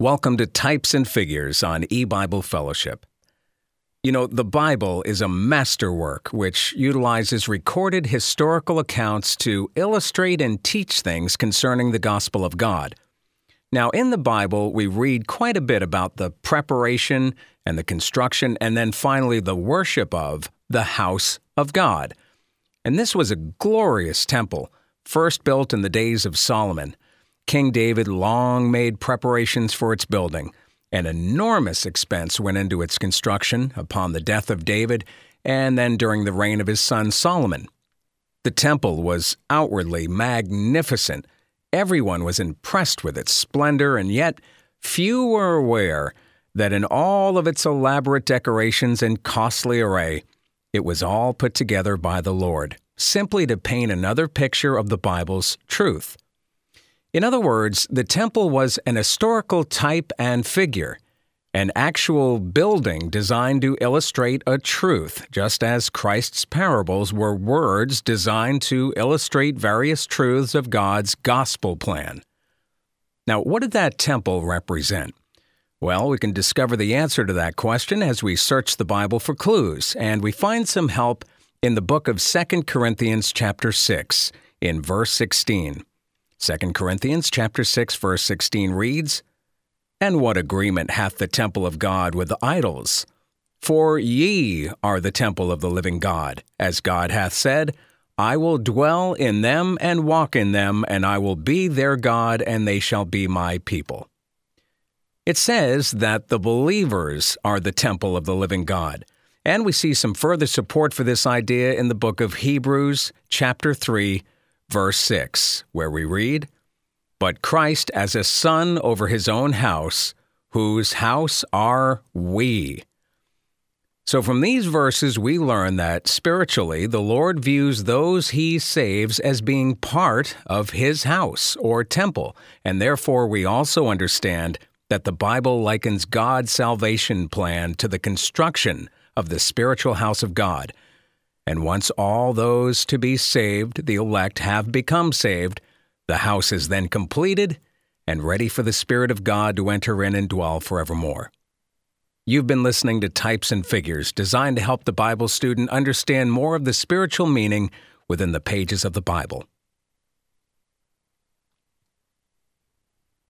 Welcome to Types and Figures on eBible Fellowship. You know, the Bible is a masterwork which utilizes recorded historical accounts to illustrate and teach things concerning the gospel of God. Now, in the Bible, we read quite a bit about the preparation and the construction, and then finally the worship of the house of God. And this was a glorious temple, first built in the days of Solomon. King David long made preparations for its building. An enormous expense went into its construction upon the death of David and then during the reign of his son Solomon. The temple was outwardly magnificent. Everyone was impressed with its splendor, and yet few were aware that in all of its elaborate decorations and costly array, it was all put together by the Lord, simply to paint another picture of the Bible's truth. In other words, the temple was an historical type and figure, an actual building designed to illustrate a truth, just as Christ's parables were words designed to illustrate various truths of God's gospel plan. Now, what did that temple represent? Well, we can discover the answer to that question as we search the Bible for clues, and we find some help in the book of 2 Corinthians chapter 6 in verse 16. 2 Corinthians chapter 6 verse 16 reads, And what agreement hath the temple of God with the idols? For ye are the temple of the living God, as God hath said, I will dwell in them and walk in them, and I will be their God, and they shall be my people. It says that the believers are the temple of the living God. And we see some further support for this idea in the book of Hebrews, chapter 3, verse 6, where we read, But Christ as a son over his own house, whose house are we. So, from these verses, we learn that spiritually, the Lord views those he saves as being part of his house or temple, and therefore we also understand that the Bible likens God's salvation plan to the construction of the spiritual house of God and once all those to be saved, the elect, have become saved, the house is then completed and ready for the Spirit of God to enter in and dwell forevermore. You've been listening to Types and Figures, designed to help the Bible student understand more of the spiritual meaning within the pages of the Bible.